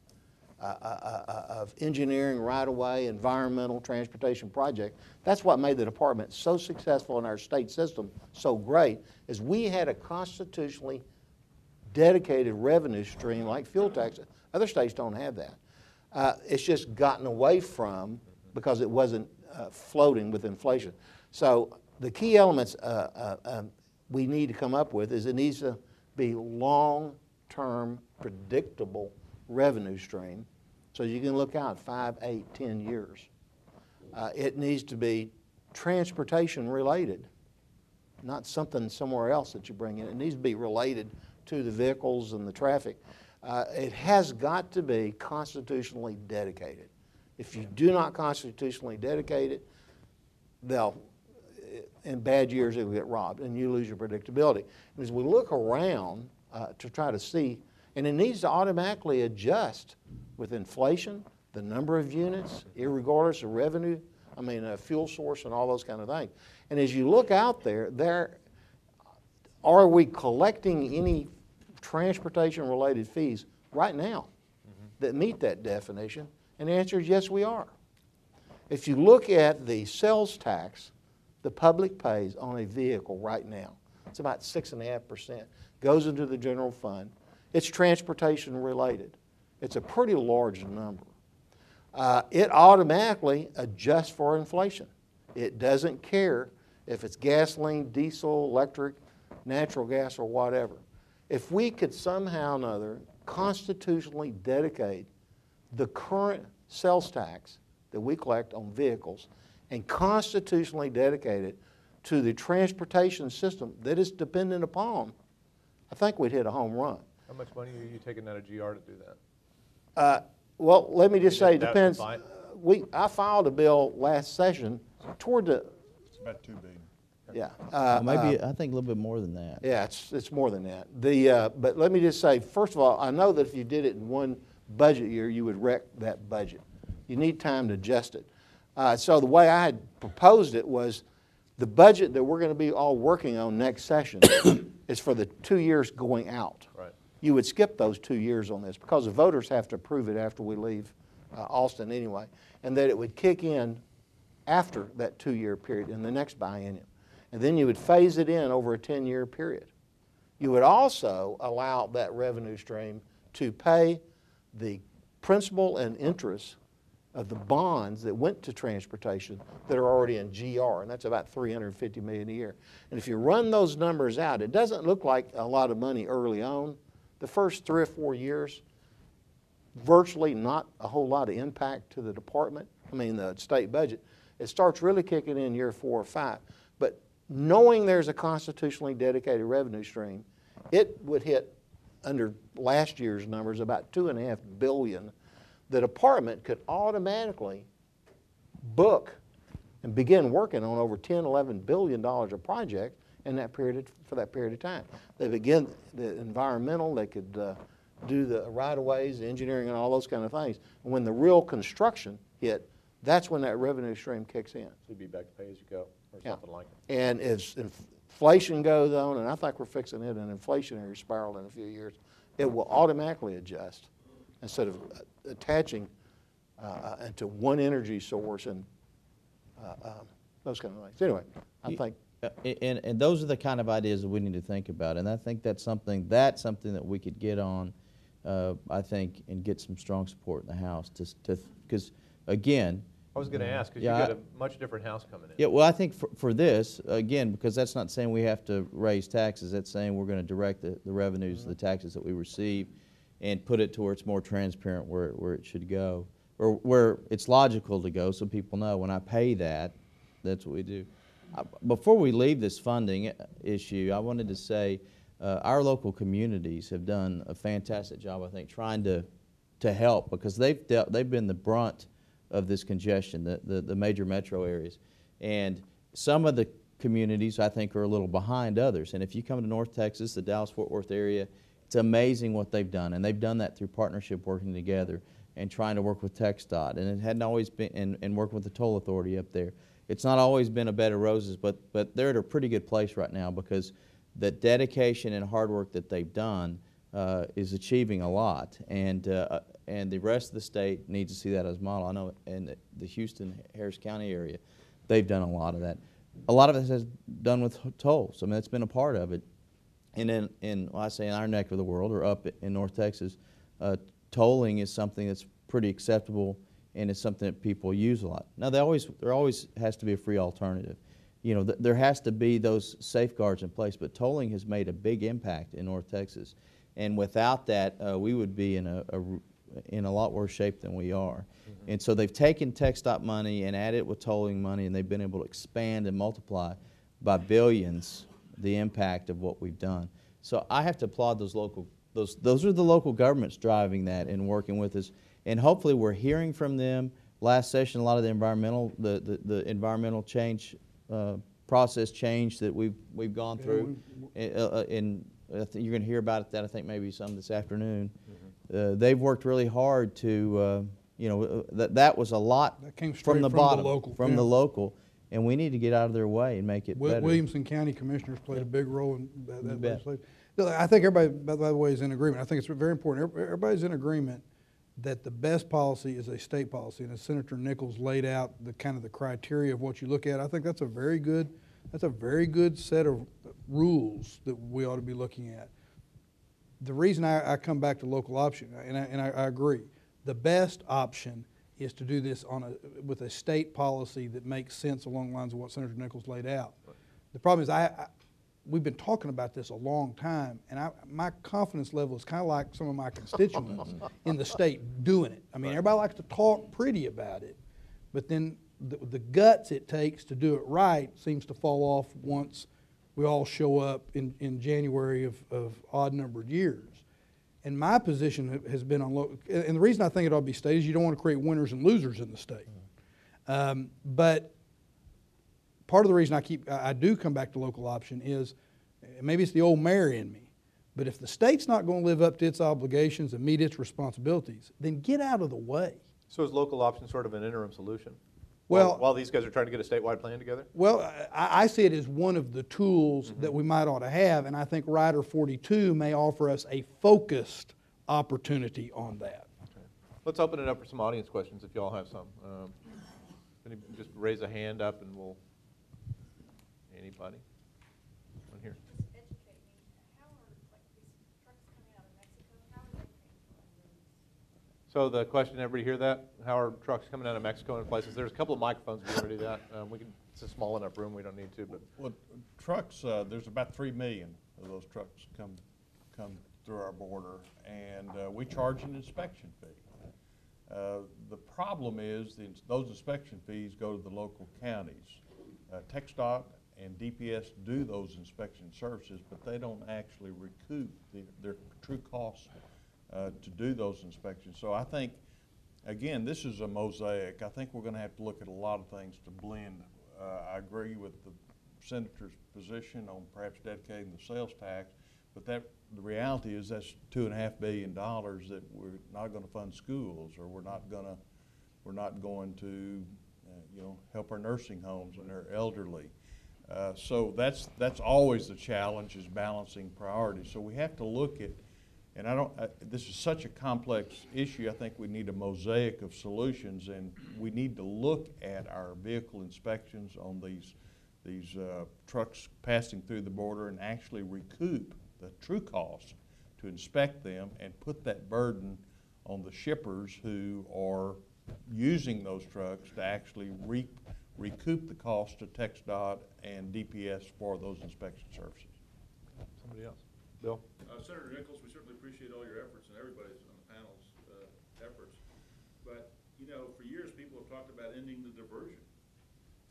uh, uh, uh, uh, of engineering, right-of-way, environmental, transportation project, that's what made the department so successful in our state system, so great, is we had a constitutionally dedicated revenue stream like fuel tax. Other states don't have that. Uh, it's just gotten away from because it wasn't uh, floating with inflation. So the key elements uh, uh, um, we need to come up with is it needs to be long-term, predictable revenue stream, so you can look out five, eight, ten years. It needs to be transportation related not something somewhere else that you bring in. It needs to be related to the vehicles and the traffic. Uh, it has got to be constitutionally dedicated. If you do not constitutionally dedicate it, they'll, in bad years, will get robbed and you lose your predictability. And as we look around uh, to try to see, and it needs to automatically adjust with inflation, the number of units, irregardless of revenue, I mean, uh, fuel source and all those kind of things. And as you look out there, there, are we collecting any transportation-related fees right now that meet that definition? And the answer is yes, we are. If you look at the sales tax the public pays on a vehicle right now, it's about six and a half percent, goes into the general fund. It's transportation related. It's a pretty large number. Uh, it automatically adjusts for inflation. It doesn't care if it's gasoline, diesel, electric, natural gas, or whatever. If we could somehow or another constitutionally dedicate the current sales tax that we collect on vehicles and constitutionally dedicate it to the transportation system that is dependent upon, I think we'd hit a home run. How much money are you taking out of GR to do that? Uh, Well, let me just say, it depends. fine. We, I filed a bill last session toward the, It's about two billion. yeah. Well, uh, Maybe, uh, I think a little bit more than that. Yeah, it's, it's more than that. The, uh, but let me just say, first of all, I know that if you did it in one budget year, you would wreck that budget. You need time to adjust it. Uh, So the way I had proposed it was, the budget that we're gonna be all working on next session is for the two years going out. Right. You would skip those two years on this, because the voters have to approve it after we leave uh, Austin anyway, and that it would kick in after that two-year period in the next biennium. And then you would phase it in over a 10-year period. You would also allow that revenue stream to pay the principal and interest of the bonds that went to transportation that are already in GR, and that's about 350 million a year. And if you run those numbers out, it doesn't look like a lot of money early on. The first three or four years, virtually not a whole lot of impact to the department, I mean, the state budget. It starts really kicking in year four or five. But knowing there's a constitutionally dedicated revenue stream, it would hit, under last year's numbers, about two and a half billion. The department could automatically book and begin working on over 10, 11 billion dollars of project in that period, of- for that period of time. They begin the environmental, they could uh, do the right-of-ways, the engineering and all those kind of things. And when the real construction hit, that's when that revenue stream kicks in. So you'd be back to pay as you go, or Yeah. something like it. And as inflation goes on, and I think we're fixing it an inflationary spiral in a few years, it will automatically adjust instead of uh, attaching uh, into one energy source and uh, um, those kind of things. Anyway, I think, Uh, And, and those are the kind of ideas that we need to think about, and I think that's something, that's something that we could get on, uh, I think, and get some strong support in the House to, to, because, again. I was going to ask, because you've got a much different house coming in. Yeah, well, I think for, for this, again, because that's not saying we have to raise taxes, that's saying we're gonna direct the, the revenues, the taxes that we receive, and put it to where it's more transparent where, where it should go, or where it's logical to go, so people know, when I pay that, that's what we do. Before we leave this funding uh, issue, I wanted to say, uh, our local communities have done a fantastic job, I think, trying to, to help, because they've dealt, they've been the brunt of this congestion, the, the, the major metro areas. And some of the communities, I think, are a little behind others. And if you come to North Texas, the Dallas-Fort Worth area, it's amazing what they've done. And they've done that through partnership, working together and trying to work with TxDOT. And it hadn't always been, and, and working with the toll authority up there. It's not always been a bed of roses, but, but they're at a pretty good place right now because the dedication and hard work that they've done uh, is achieving a lot, and uh, and the rest of the state needs to see that as a model. I know in the- Houston Harris County area, they've done a lot of that. A lot of it has done with tolls. I mean, that's been a part of it. And in, in well, I say in our neck of the world or up in North Texas, uh, tolling is something that's pretty acceptable and it's something that people use a lot. Now, there always there always has to be a free alternative. You know, th- there has to be those safeguards in place, but tolling has made a big impact in North Texas, and without that, uh, we would be in a, a in a lot worse shape than we are. And so they've taken TxDOT money and added it with tolling money, and they've been able to expand and multiply by billions the impact of what we've done. So I have to applaud those local, those, those are the local governments driving that and working with us. And hopefully we're hearing from them. Last session, a lot of the environmental, the, the, the environmental change, uh, process change that we've, we've gone Yeah, through. Uh, uh, And I think you're gonna hear about it, that I think maybe some this afternoon. Uh, they've worked really hard to, uh, you know, uh, that, that was a lot That came straight from the from the bottom. local, From the local, and we need to get out of their way and make it Wi- better. Williamson County Commissioners played a big role in that, that legislation. I think everybody, by by the way, is in agreement. I think it's very important. Everybody's in agreement that the best policy is a state policy. And as Senator Nichols laid out the kind of the criteria of what you look at, I think that's a very good, that's a very good set of rules that we ought to be looking at. The reason I, I come back to local option, and I, and I, I agree, the best option is to do this on a, with a state policy that makes sense along the lines of what Senator Nichols laid out. The problem is I, I, we've been talking about this a long time, and I, my confidence level is kind of like some of my constituents in the state doing it. I mean, everybody likes to talk pretty about it, but then the, the guts it takes to do it right seems to fall off once we all show up in, in January of, of odd numbered years. And my position has been on, local, and the reason I think it ought to be stated is you don't want to create winners and losers in the state. Um, but part of the reason I keep, I do come back to local option is, maybe it's the old mayor in me, but if the state's not going to live up to its obligations and meet its responsibilities, then get out of the way. So is local option sort of an interim solution? Well- While, while these guys are trying to get a statewide plan together? Well, I, I see it as one of the tools Mm-hmm. that we might ought to have, and I think Rider 42 may offer us a focused opportunity on that. Let's open it up for some audience questions if y'all have some. Um, Just raise a hand up and we'll, anybody? One here. Just educate me, how are, like, these trucks coming out of Mexico, how are they paying for our roads? So the question, everybody hear that? How are trucks coming out of Mexico and places? There's a couple of microphones want to do that. Um, We can, it's a small enough room, we don't need to, but. Well, trucks, uh, there's about three million of those trucks come, come through our border, and uh, we charge an inspection fee. Uh, The problem is, the those inspection fees go to the local counties. Uh, TxDOT and DPS do those inspection services, but they don't actually recoup the- their true costs uh, to do those inspections. So I think, again, this is a mosaic. I think we're gonna have to look at a lot of things to blend. Uh, I agree with the senator's position on perhaps dedicating the sales tax, but that, the reality is that's two and a half billion dollars that we're not gonna fund schools, or we're not gonna, we're not going to, uh, you know, help our nursing homes and our elderly. Uh, So that's, that's always the challenge, is balancing priorities. So we have to look at, And I don't, I- this is such a complex issue, I think we need a mosaic of solutions, and we need to look at our vehicle inspections on these, these uh, trucks passing through the border and actually recoup the true cost to inspect them and put that burden on the shippers who are using those trucks to actually re- recoup the cost to TXDOT and DPS for those inspection services. Somebody else? Bill? Uh, Senator Nichols, we certainly appreciate all your efforts and everybody's on the panel's, uh, efforts. But, you know, for years, people have talked about ending the diversion.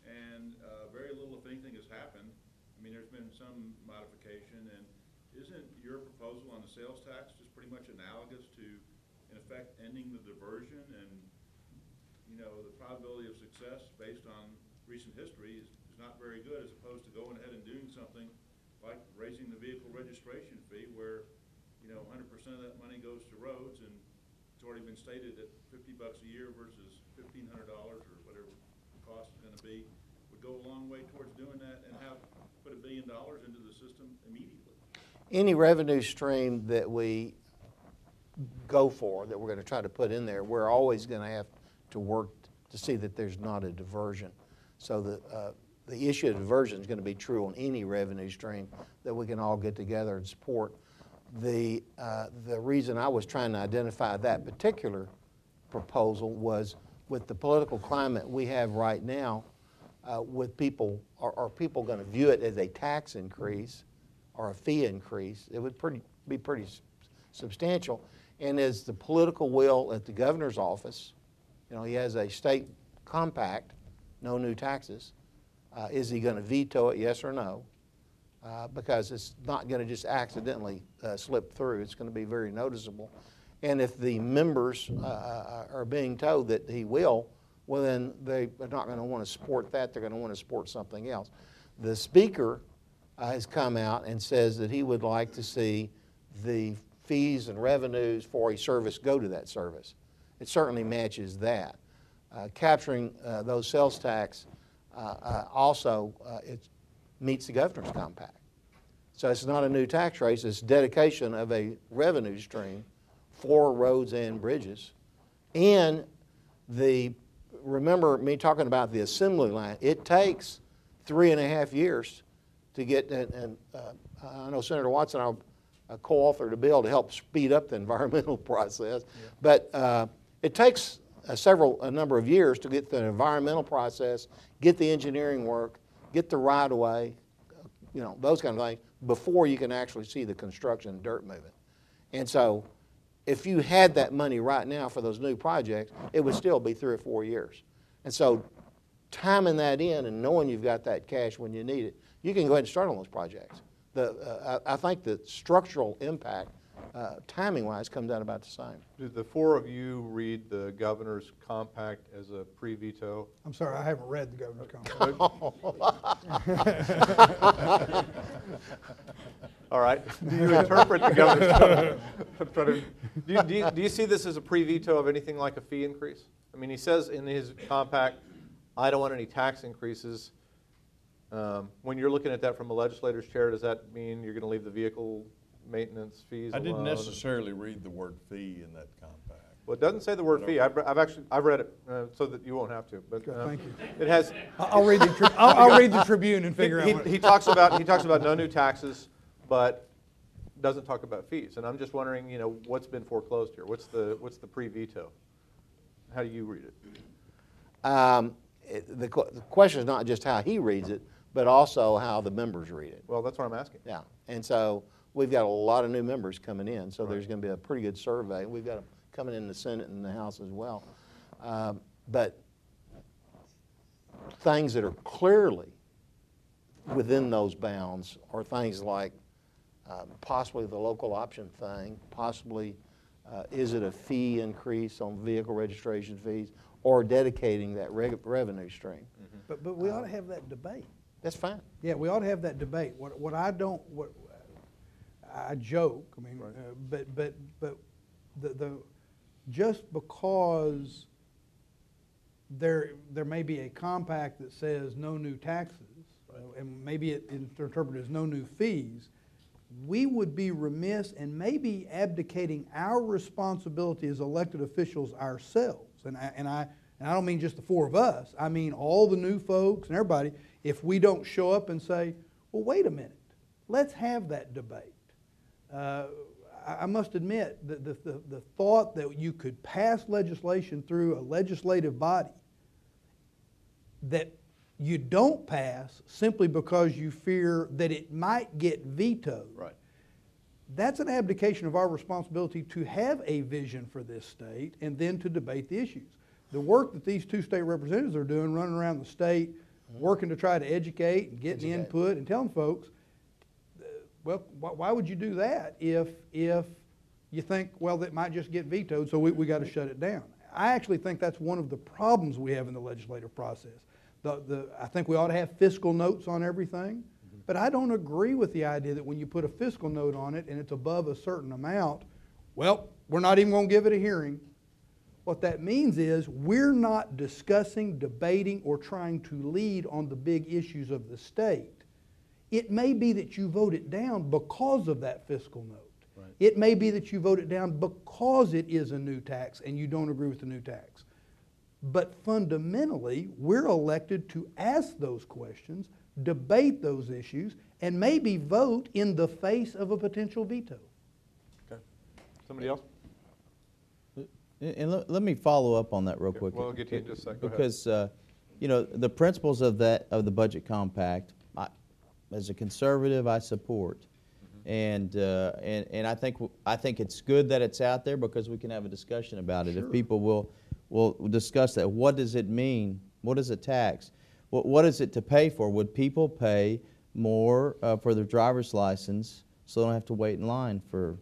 And, uh, very little, if anything, has happened. I mean, there's been some modification, and isn't your proposal on the sales tax just pretty much analogous to, in effect, ending the diversion? And, you know, the probability of success based on recent history is, is not very good, as opposed to going ahead and doing something like raising the vehicle registration know, hundred percent of that money goes to roads and it's already been stated that fifty bucks a year versus fifteen hundred dollars or whatever the cost is gonna be, would go a long way towards doing that and have, put a billion dollars into the system immediately. Any revenue stream that we go for, that we're gonna try to put in there, we're always gonna have to work to see that there's not a diversion. So the, uh, the issue of diversion is gonna be true on any revenue stream that we can all get together and support. The, uh, the reason I was trying to identify that particular proposal was with the political climate we have right now, uh, with people, are, are people gonna view it as a tax increase or a fee increase? It would pretty, be pretty substantial. And is the political will at the governor's office, you know, he has a state compact, no new taxes. Uh, is he gonna veto it, yes or no? Uh, because it's not gonna just accidentally, uh, slip through, it's gonna be very noticeable. And if the members, uh, uh, are being told that he will, well, then they are not gonna wanna support that, they're gonna wanna support something else. The speaker, uh, has come out and says that he would like to see the fees and revenues for a service go to that service. It certainly matches that. Capturing those sales tax uh, uh, also, uh, it meets the governor's compact. So it's not a new tax raise, it's dedication of a revenue stream for roads and bridges. And the, remember me talking about the assembly line, it takes three and a half years to get, and, and uh, I know Senator Watson, I uh, co-authored a bill to help speed up the environmental process. But uh, it takes uh, several, a number of years to get the environmental process, get the engineering work, get the right-of-way, you know, those kind of things, before you can actually see the construction and dirt moving. And so, if you had that money right now for those new projects, it would still be three or four years. And so, timing that in and knowing you've got that cash when you need it, you can go ahead and start on those projects. The, uh, I I think the structural impact, uh, timing-wise, comes out about the same. Do the four of you read the governor's compact as a pre-veto? I'm sorry, I haven't read the governor's compact. All right. Do you interpret the governor's compact? I'm trying to- Do you, do you, do you see this as a pre-veto of anything like a fee increase? I mean, he says in his compact, I don't want any tax increases. Um, When you're looking at that from a legislator's chair, does that mean you're going to leave the vehicle maintenance fees I alone? didn't necessarily read the word fee in that compact. Well, it doesn't say the word fee. I've, I've actually, I've read it, uh, so that you won't have to, but. Good, um, thank you. It has, I'll, I'll read the, Tri- I'll, I'll read the Tribune and figure out He- what. He talks about, he talks about no new taxes, but doesn't talk about fees. And I'm just wondering, you know, what's been foreclosed here? What's the, what's the pre-veto? How do you read it? Um, it- The que- the question is not just how he reads it, but also how the members read it. Well, that's what I'm asking. Yeah, and so we've got a lot of new members coming in, so there's going to be a pretty good survey. We've got them coming in the Senate and the House as well. Um, But things that are clearly within those bounds are things like um, possibly the local option thing, possibly uh, is it a fee increase on vehicle registration fees, or dedicating that reg- revenue stream. But, but we ought to have that debate. That's fine. Yeah, we ought to have that debate. What, what I don't, what, I joke, I mean, uh, but, but, but the, the, just because there, there may be a compact that says no new taxes, uh, and maybe it interpreted as no new fees, we would be remiss and maybe abdicating our responsibility as elected officials ourselves. And I, and I, and I don't mean just the four of us, I mean all the new folks and everybody, if we don't show up and say, well, wait a minute, let's have that debate. Uh, I must admit, that the, the, the thought that you could pass legislation through a legislative body that you don't pass simply because you fear that it might get vetoed. Right. That's an abdication of our responsibility to have a vision for this state and then to debate the issues. The work that these two state representatives are doing, running around the state, working to try to educate and getting Educate. input and telling folks, well, wh- why would you do that if, if you think, well, that might just get vetoed, so we, we got to shut it down? I actually think that's one of the problems we have in the legislative process. The, the, I think we ought to have fiscal notes on everything, mm-hmm. but I don't agree with the idea that when you put a fiscal note on it and it's above a certain amount, well, we're not even going to give it a hearing. What that means is we're not discussing, debating, or trying to lead on the big issues of the state. It may be that you vote it down because of that fiscal note. It may be that you vote it down because it is a new tax and you don't agree with the new tax. But fundamentally, we're elected to ask those questions, debate those issues, and maybe vote in the face of a potential veto. Okay. Somebody else? And- And let, let me follow up on that real Okay, quick. well, I'll get to you in just a sec. Go ahead. Because, uh, you know, the principles of that, of the budget compact, I, as a conservative, I support. Mm-hmm. And, uh, and, and I think, I think it's good that it's out there because we can have a discussion about it. If people will, will discuss that, what does it mean? What is a tax? What, what is it to pay for? Would people pay more uh, for their driver's license so they don't have to wait in line for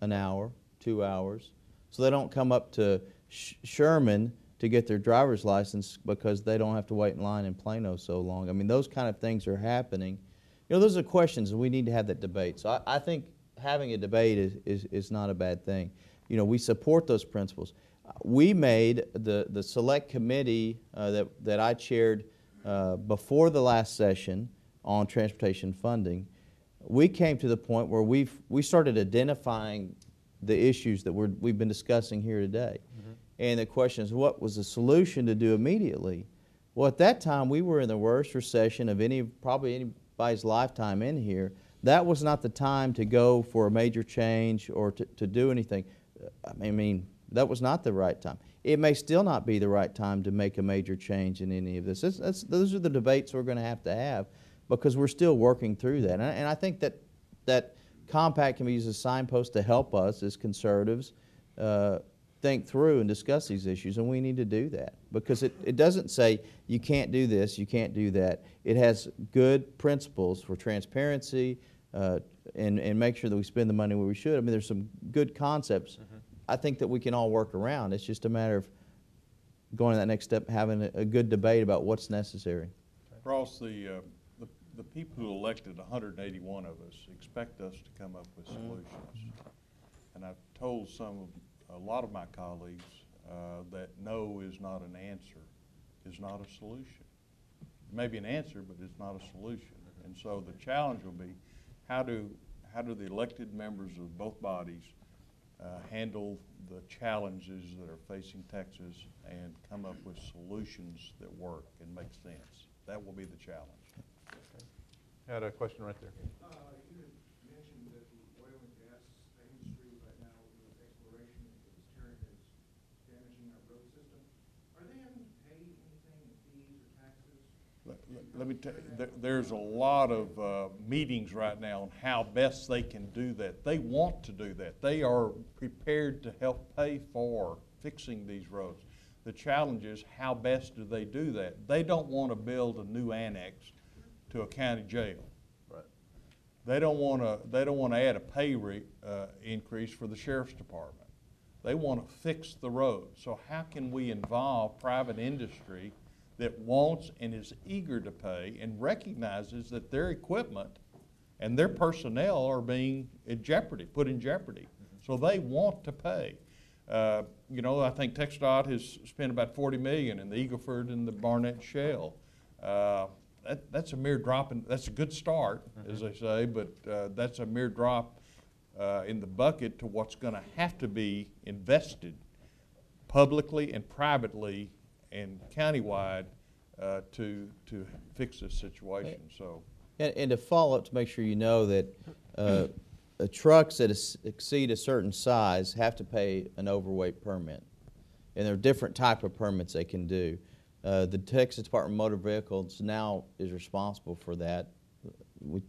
an hour, two hours? So they don't come up to Sh- Sherman to get their driver's license because they don't have to wait in line in Plano so long. I mean, those kind of things are happening. You know, those are questions, and we need to have that debate. So I, I think having a debate is, is, is not a bad thing. You know, we support those principles. We made the, the select committee uh, that, that I chaired uh, before the last session on transportation funding. We came to the point where we've, we started identifying the issues that we're, we've been discussing here today. And the question is, what was the solution to do immediately? Well, at that time, we were in the worst recession of any, probably anybody's lifetime in here. That was not the time to go for a major change or to, to do anything. I mean, that was not the right time. It may still not be the right time to make a major change in any of this. That's, that's, those are the debates we're going to have to have because we're still working through that. And I, and I think that that compact can be used as a signpost to help us as conservatives uh, think through and discuss these issues, and we need to do that because it, it doesn't say you can't do this, you can't do that. It has good principles for transparency uh, and, and make sure that we spend the money where we should. I mean, there's some good concepts I think that we can all work around. It's just a matter of going to that next step, having a, a good debate about what's necessary. Ross, the, uh, the, the people who elected hundred and eighty-one of us expect us to come up with solutions. And I've told some of, a lot of my colleagues, uh, that no is not an answer, is not a solution. It may be an answer, but it's not a solution. And so the challenge will be, how do, how do the elected members of both bodies uh, handle the challenges that are facing Texas and come up with solutions that work and make sense? That will be the challenge. Had a question right there. Uh, you had mentioned that the oil and gas industry right now with exploration is tearing, is damaging our road system. Are they having to pay anything in fees or taxes? Let- me tell you, there's a lot of, uh, meetings right now on how best they can do that. They want to do that. They are prepared to help pay for fixing these roads. The challenge is, how best do they do that? They don't want to build a new annex to a county jail. Right. They don't want to, they don't want to add a pay re, uh, increase for the sheriff's department. They want to fix the road. So how can we involve private industry that wants and is eager to pay and recognizes that their equipment and their personnel are being in jeopardy, put in jeopardy? So they want to pay. Uh, you know, I think TxDOT has spent about forty million in the Eagle Ford and the Barnett Shale. Uh, that, that's a mere drop in, that's a good start, as they say, but, uh, that's a mere drop, uh, in the bucket to what's gonna have to be invested publicly and privately and countywide, uh, to, to fix this situation, so. And, and to follow up, to make sure you know that uh, uh, trucks that exceed a certain size have to pay an overweight permit. And there are different type of permits they can do. Uh, the Texas Department of Motor Vehicles now is responsible for that. We,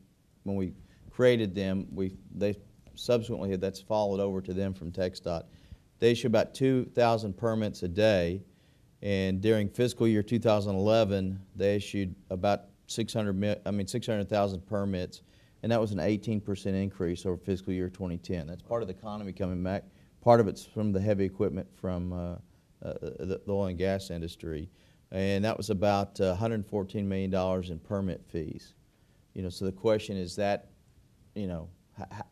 when we created them, we, they subsequently, that's followed over to them from TxDOT. They issue about 2,000 permits a day, and during fiscal year 2011, they issued about 600, I mean, 600,000 permits, and that was an 18% increase over fiscal year 2010. That's part of the economy coming back. Part of it's from the heavy equipment from uh, uh, the oil and gas industry, and that was about uh, 114 million dollars in permit fees. You know, so the question is that, you know,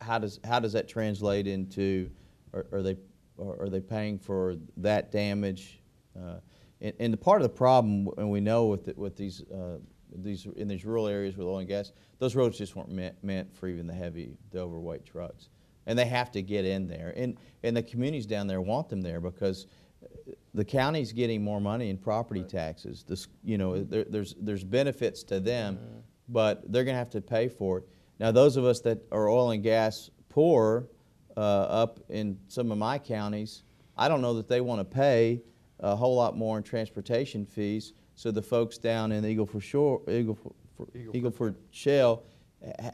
how does how does that translate into? Are, are they are are they paying for that damage? Uh, and, and the part of the problem, and we know with the, with these uh, these in these rural areas with oil and gas, those roads just weren't meant, meant for even the heavy, the overweight trucks, and they have to get in there. And and the communities down there want them there because the county's getting more money in property taxes. This, you know, there, there's there's benefits to them, but they're going to have to pay for it. Now, those of us that are oil and gas poor uh, up in some of my counties, I don't know that they want to pay a whole lot more in transportation fees. So the folks down in Eagle for Shore, Eagle for, Eagle Ford Shale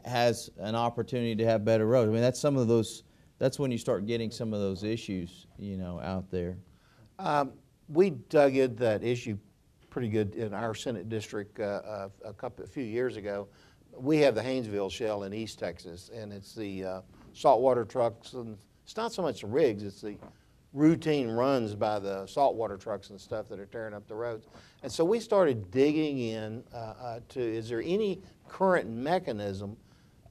has an opportunity to have better roads. I mean, that's some of those. That's when you start getting some of those issues, you know, out there. Um, We dug into that issue pretty good in our Senate district uh, uh, a couple, a few years ago. We have the Haynesville Shale in East Texas, and it's the uh, saltwater trucks, and it's not so much the rigs, it's the routine runs by the saltwater trucks and stuff that are tearing up the roads. And so we started digging in uh, uh, to, is there any current mechanism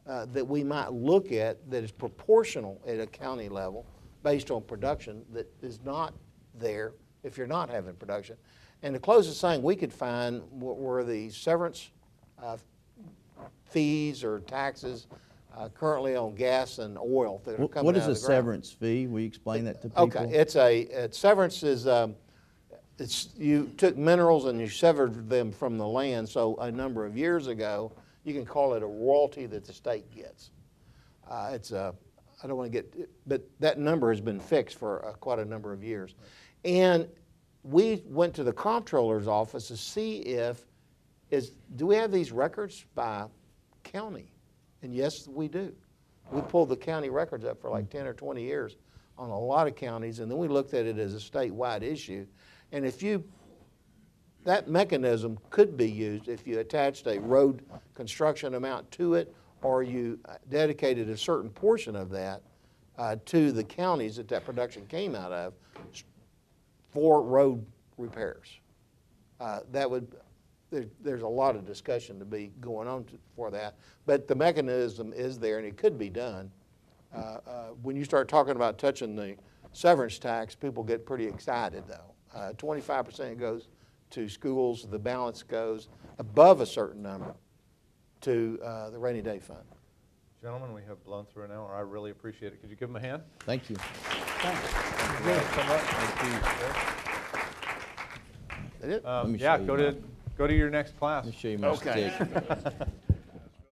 uh, that we might look at that is proportional at a county level based on production that is not there if you're not having production. And the closest thing we could find were the severance uh, fees or taxes uh, currently on gas and oil that are coming what out a of the ground. severance fee? Will you explain that to people? Okay, it's a, it's severance is, um, it's, you took minerals and you severed them from the land, so a number of years ago, you can call it a royalty that the state gets. Uh, it's a, I don't want to get, but that number has been fixed for uh, quite a number of years. And we went to the comptroller's office to see if, is, do we have these records by county? And yes, we do. We pulled the county records up for like 10 or 20 years on a lot of counties, and then we looked at it as a statewide issue. And if you, that mechanism could be used if you attached a road construction amount to it, or you uh, dedicated a certain portion of that uh, to the counties that that production came out of for road repairs. Uh, That would, there, there's a lot of discussion to be going on to- for that, but the mechanism is there and it could be done. Uh, uh, When you start talking about touching the severance tax, people get pretty excited though. Uh, Twenty-five percent goes to schools, the balance goes above a certain number to uh, the rainy day fund. Gentlemen, we have blown through an hour. I really appreciate it. Could you give them a hand? Thank you. Is that it? Um, me Yeah, show you go to, mine. Go to your next class. Let me show you my Okay. stick.